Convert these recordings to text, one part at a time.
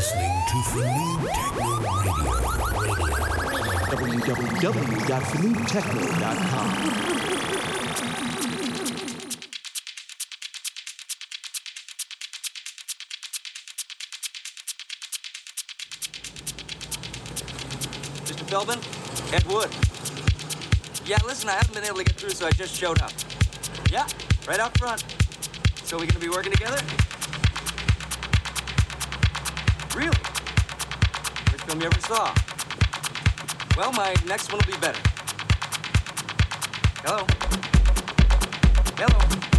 listening to Techno Radio. Mr. Feldman? Ed Wood. Yeah, listen, I haven't been able to get through, so I just showed up. Yeah, right out front. So we gonna be working together? Really? First film you ever saw? Well, my next one will be better. Hello? Hello?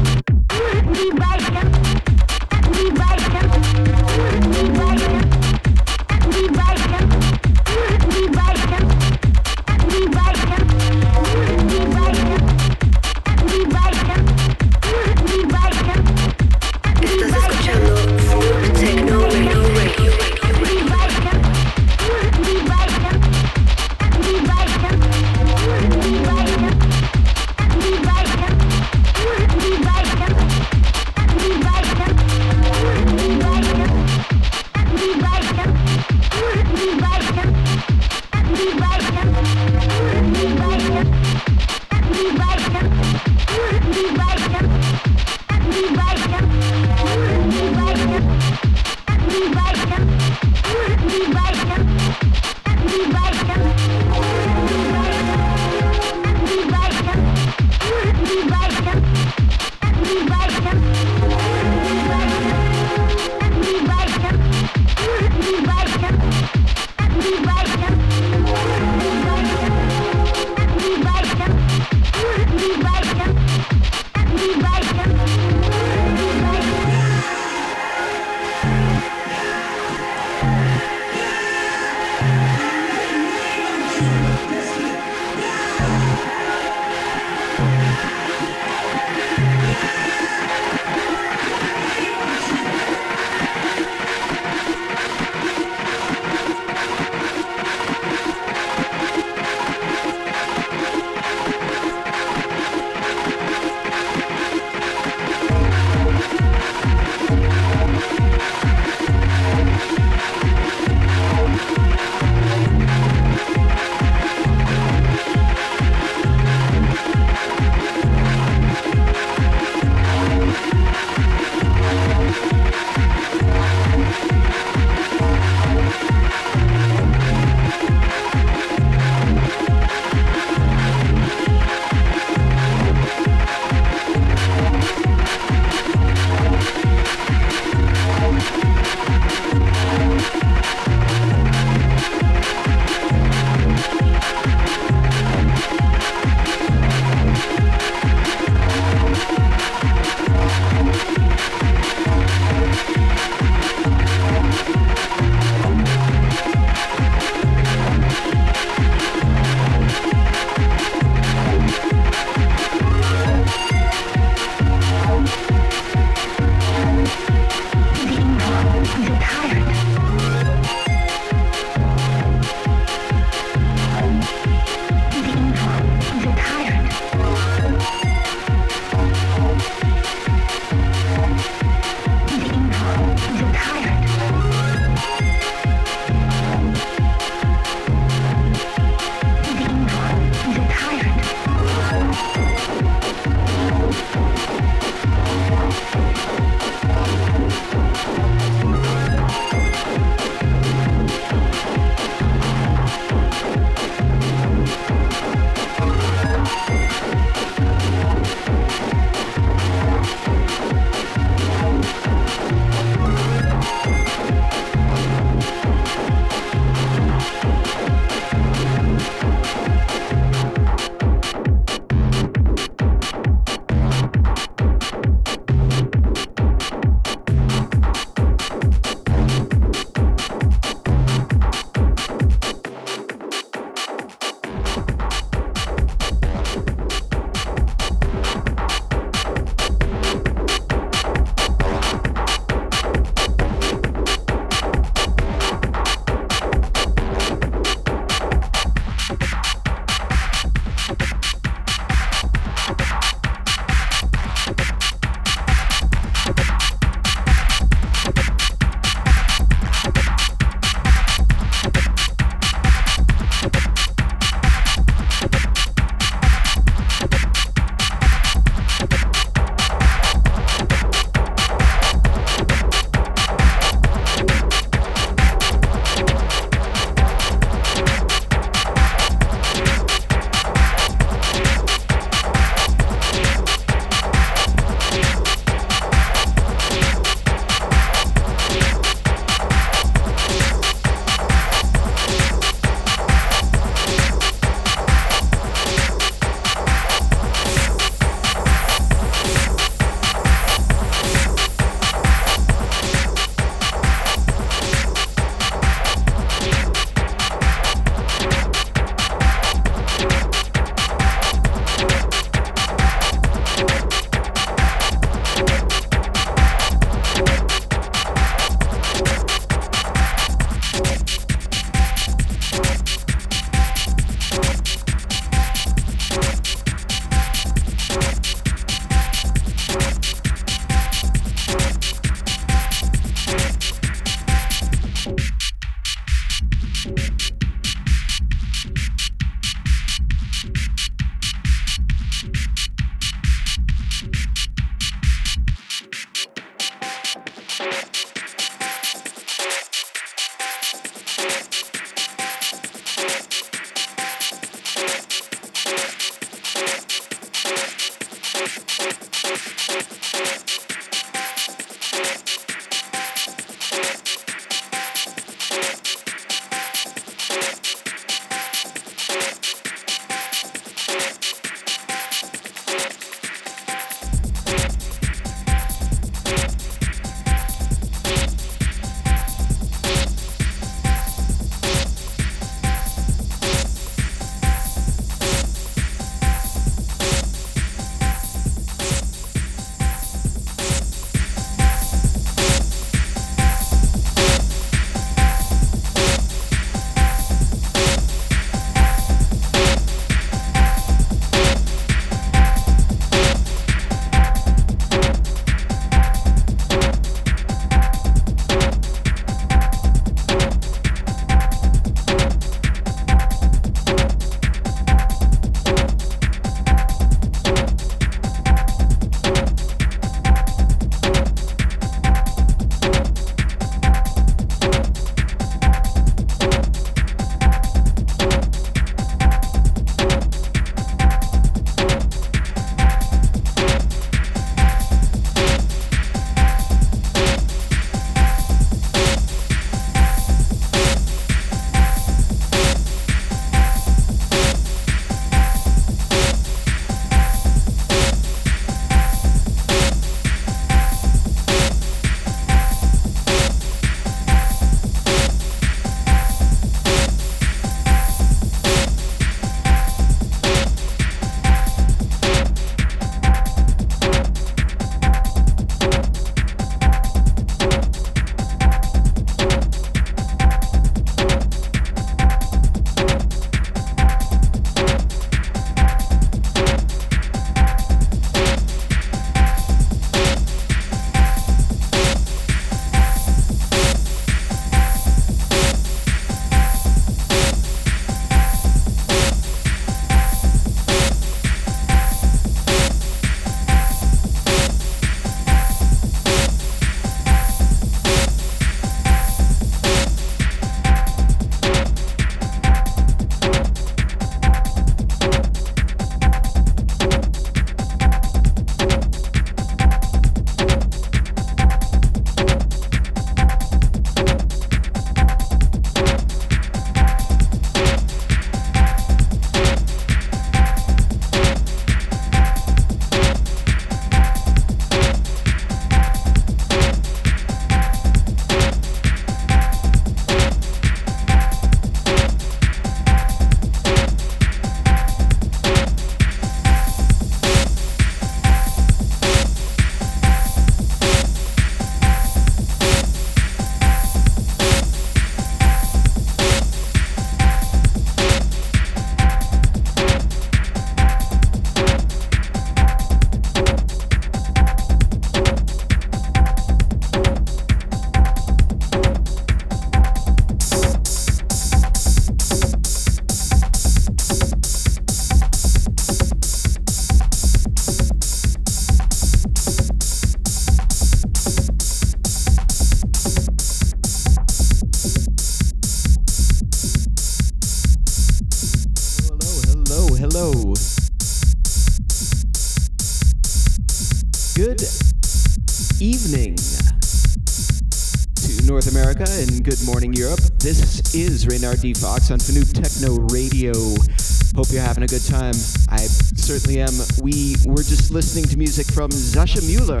Having a good time. I certainly am. We were just listening to music from Sascha Mueller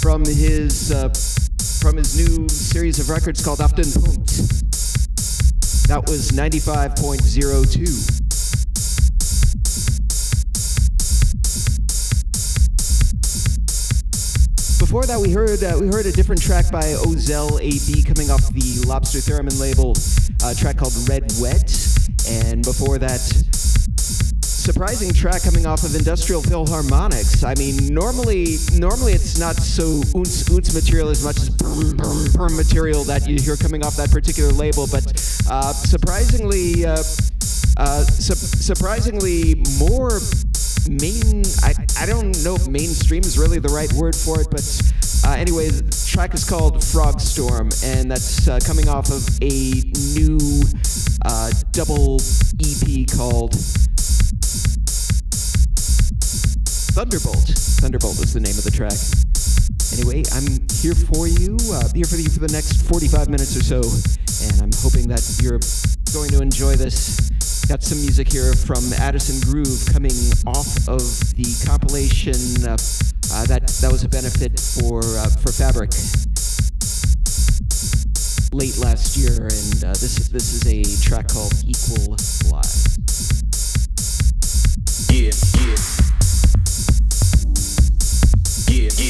from his uh, from his new series of records called Auf den Punkt. That was 95.02. Before that, we heard uh, we heard a different track by Ozel AB coming off the Lobster Theremin label, a track called Red Wet, and before that, surprising track coming off of Industrial Philharmonics. I mean, normally normally it's not so oonce oonce material as much as brm, brm, brm material that you hear coming off that particular label, but uh, surprisingly. Uh, uh, su- surprisingly more main. I, I don't know if mainstream is really the right word for it, but uh, anyway, the track is called Frog Storm, and that's uh, coming off of a new uh, double EP called Thunderbolt. Thunderbolt is the name of the track. Anyway, I'm here for you, uh, here for you for the next 45 minutes or so, and I'm hoping that you're going to enjoy this. Got some music here from Addison Groove coming off of the compilation uh, uh, that that was a benefit for uh, for Fabric late last year, and uh, this this is a track called Equal Lives. Yeah, yeah. Yeah,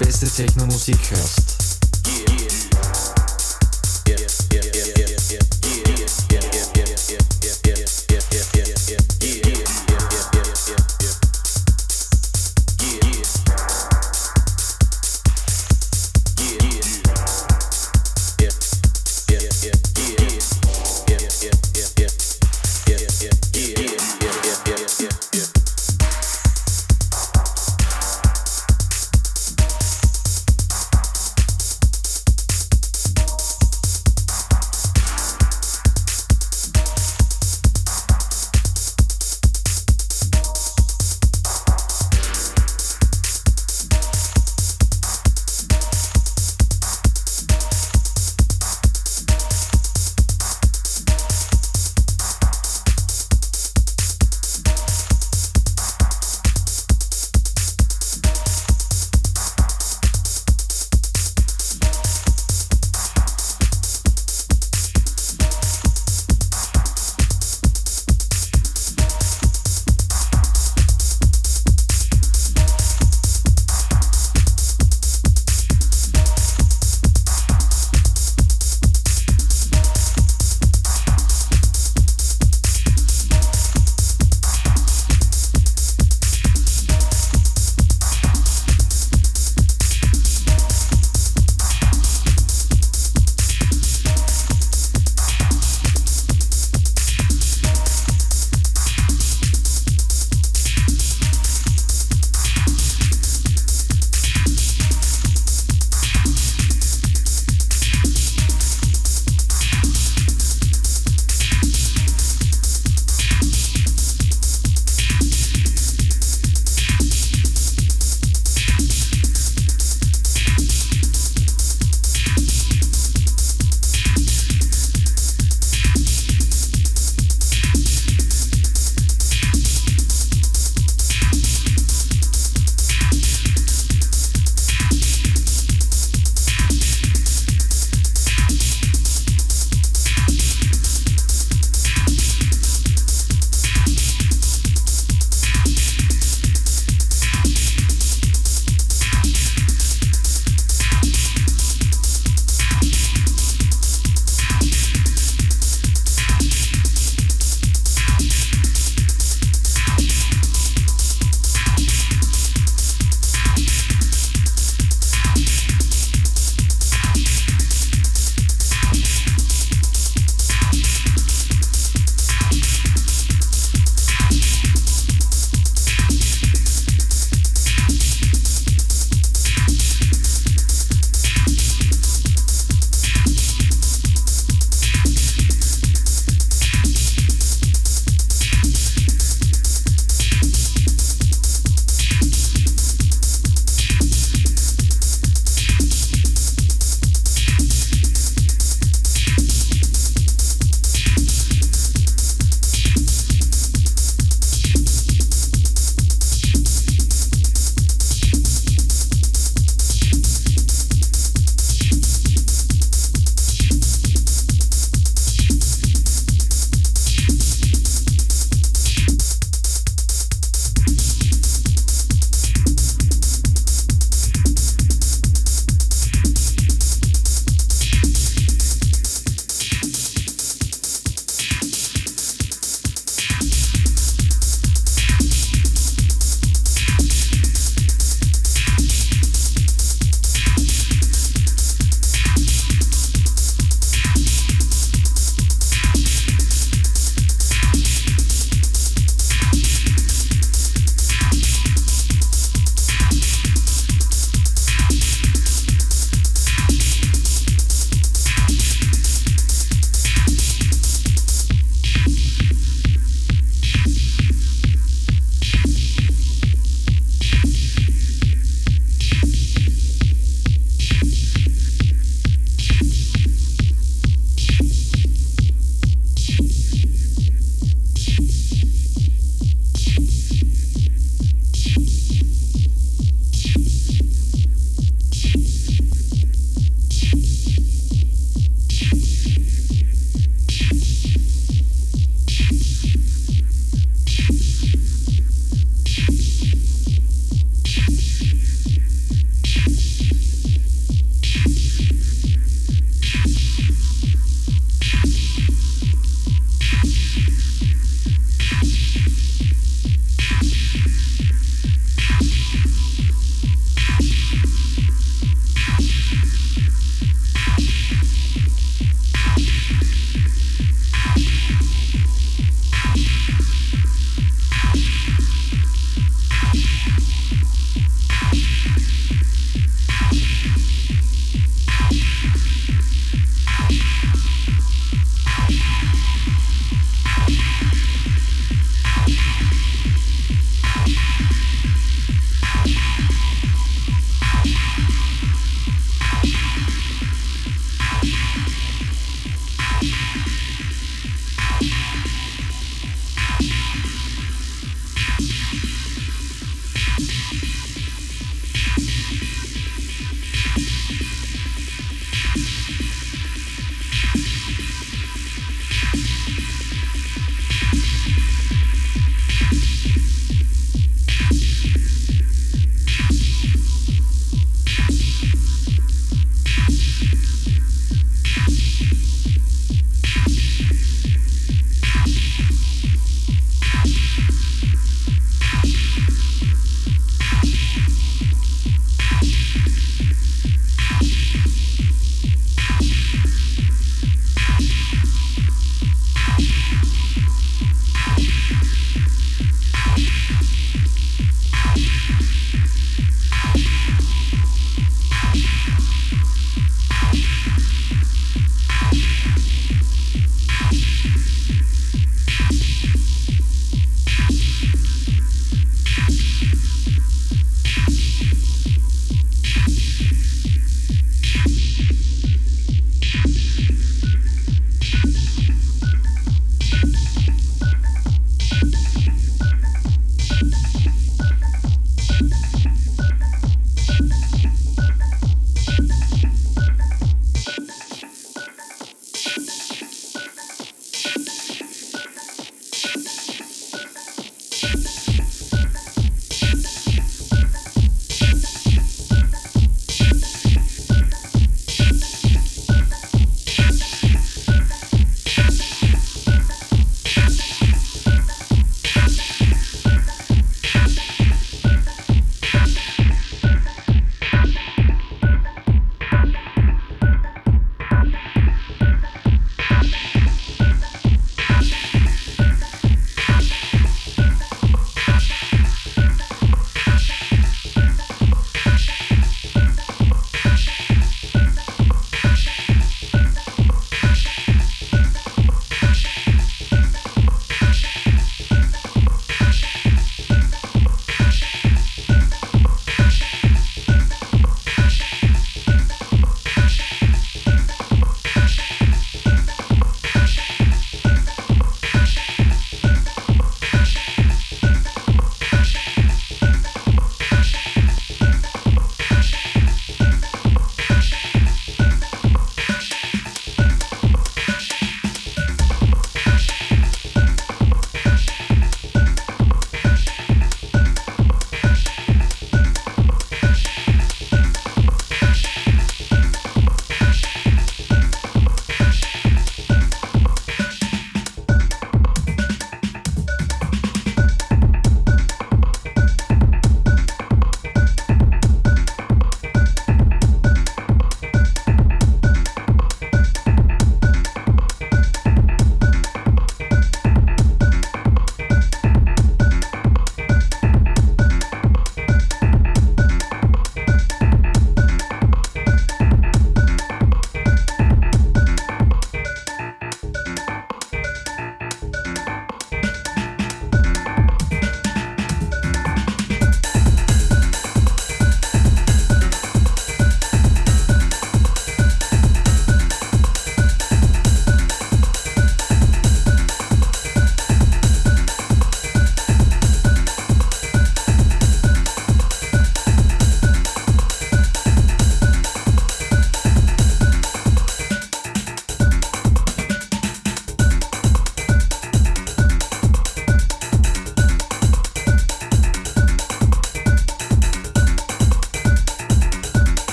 yeah. Techno-Musik hörst.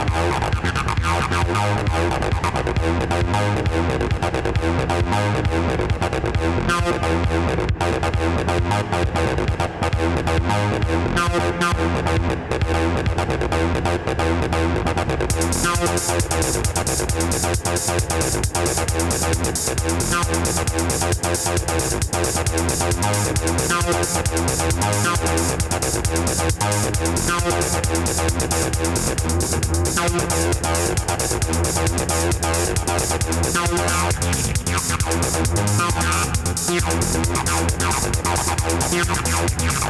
Thank you. Yeah.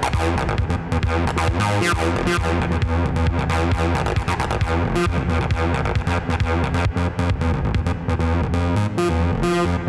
Thank you.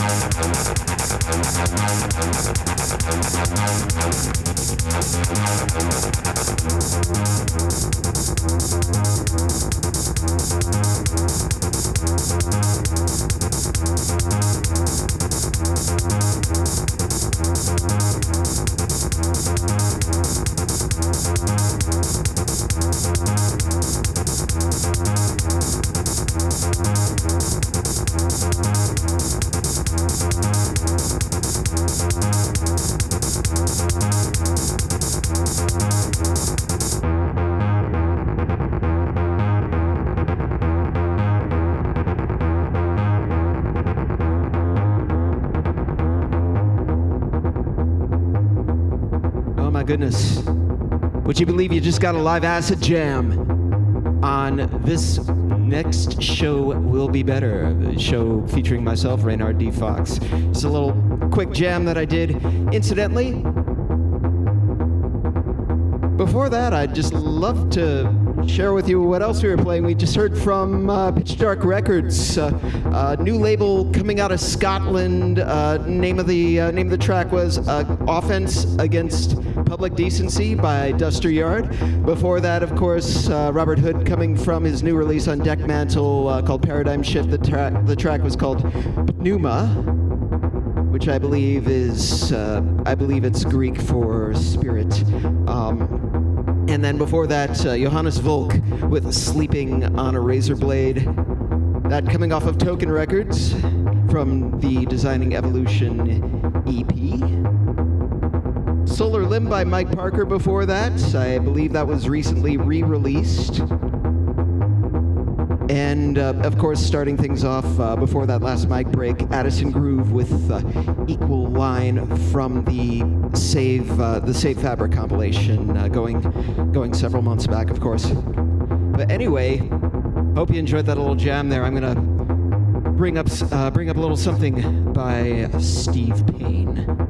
Thank my goodness. Would you believe you just got a live acid jam on this next show will be better the show featuring myself Reynard D Fox. It's a little quick jam that I did incidentally. Before that, I'd just love to share with you what else we were playing. We just heard from uh, Pitch Dark Records, uh, uh, new label coming out of Scotland. Uh, name of the uh, name of the track was "Offense Against Public Decency" by Duster Yard. Before that, of course, uh, Robert Hood coming from his new release on Dekmantel uh, called "Paradigm Shift." The track the track was called "Pneuma." Which I believe is, uh, I believe it's Greek for spirit. Um, and then before that, uh, Johannes Volk with Sleeping on a Razor Blade. That coming off of Token Records. from the Designing Evolution EP. By Mike Parker before that. I believe that was recently re released. And uh, of course, starting things off uh, before that last mic break, Addison Groove with uh, "Equal Line" from the Save uh, the Save Fabric compilation, uh, going going several months back, of course. But anyway, hope you enjoyed that little jam there. I'm gonna bring up uh, bring up a little something by Steve Payne.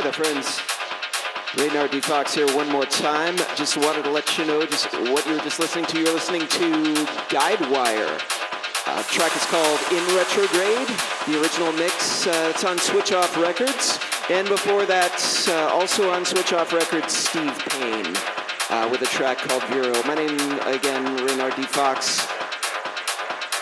Friends. Reynard D. Fox here one more time. Just wanted to let you know just what you're just listening to. You're listening to Guidewire. Uh, track is called In Retrograde. The original mix, uh, it's on Switch Off Records. And before that, uh, also on Switch Off Records, Steve Payne uh, with a track called Bureau. My name, again, Reynard D. Fox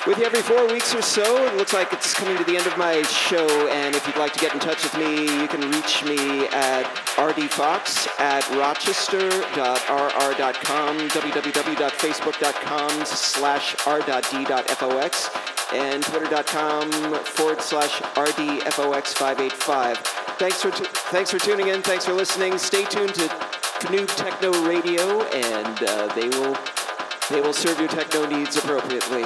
with you every four weeks or so. It looks like it's coming to the end of my show, and if you'd like to get in touch with me, you can reach me at rdfox at rochester.rr.com, www.facebook.com slash r.d.fox, and twitter.com forward slash rdfox585. Thanks for, thanks for tuning in. Thanks for listening. Stay tuned to Noob Techno Radio, and uh, they will they will serve your techno needs appropriately.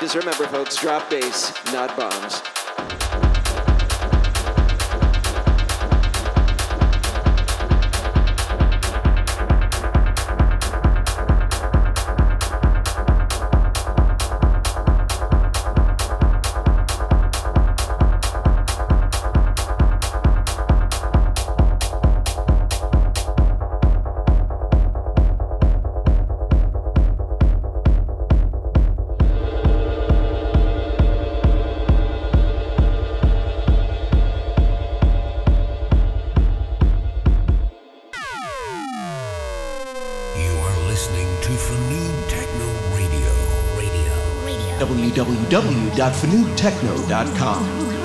Just remember, folks, drop bass, not bombs. Www.fanoodtechno.com.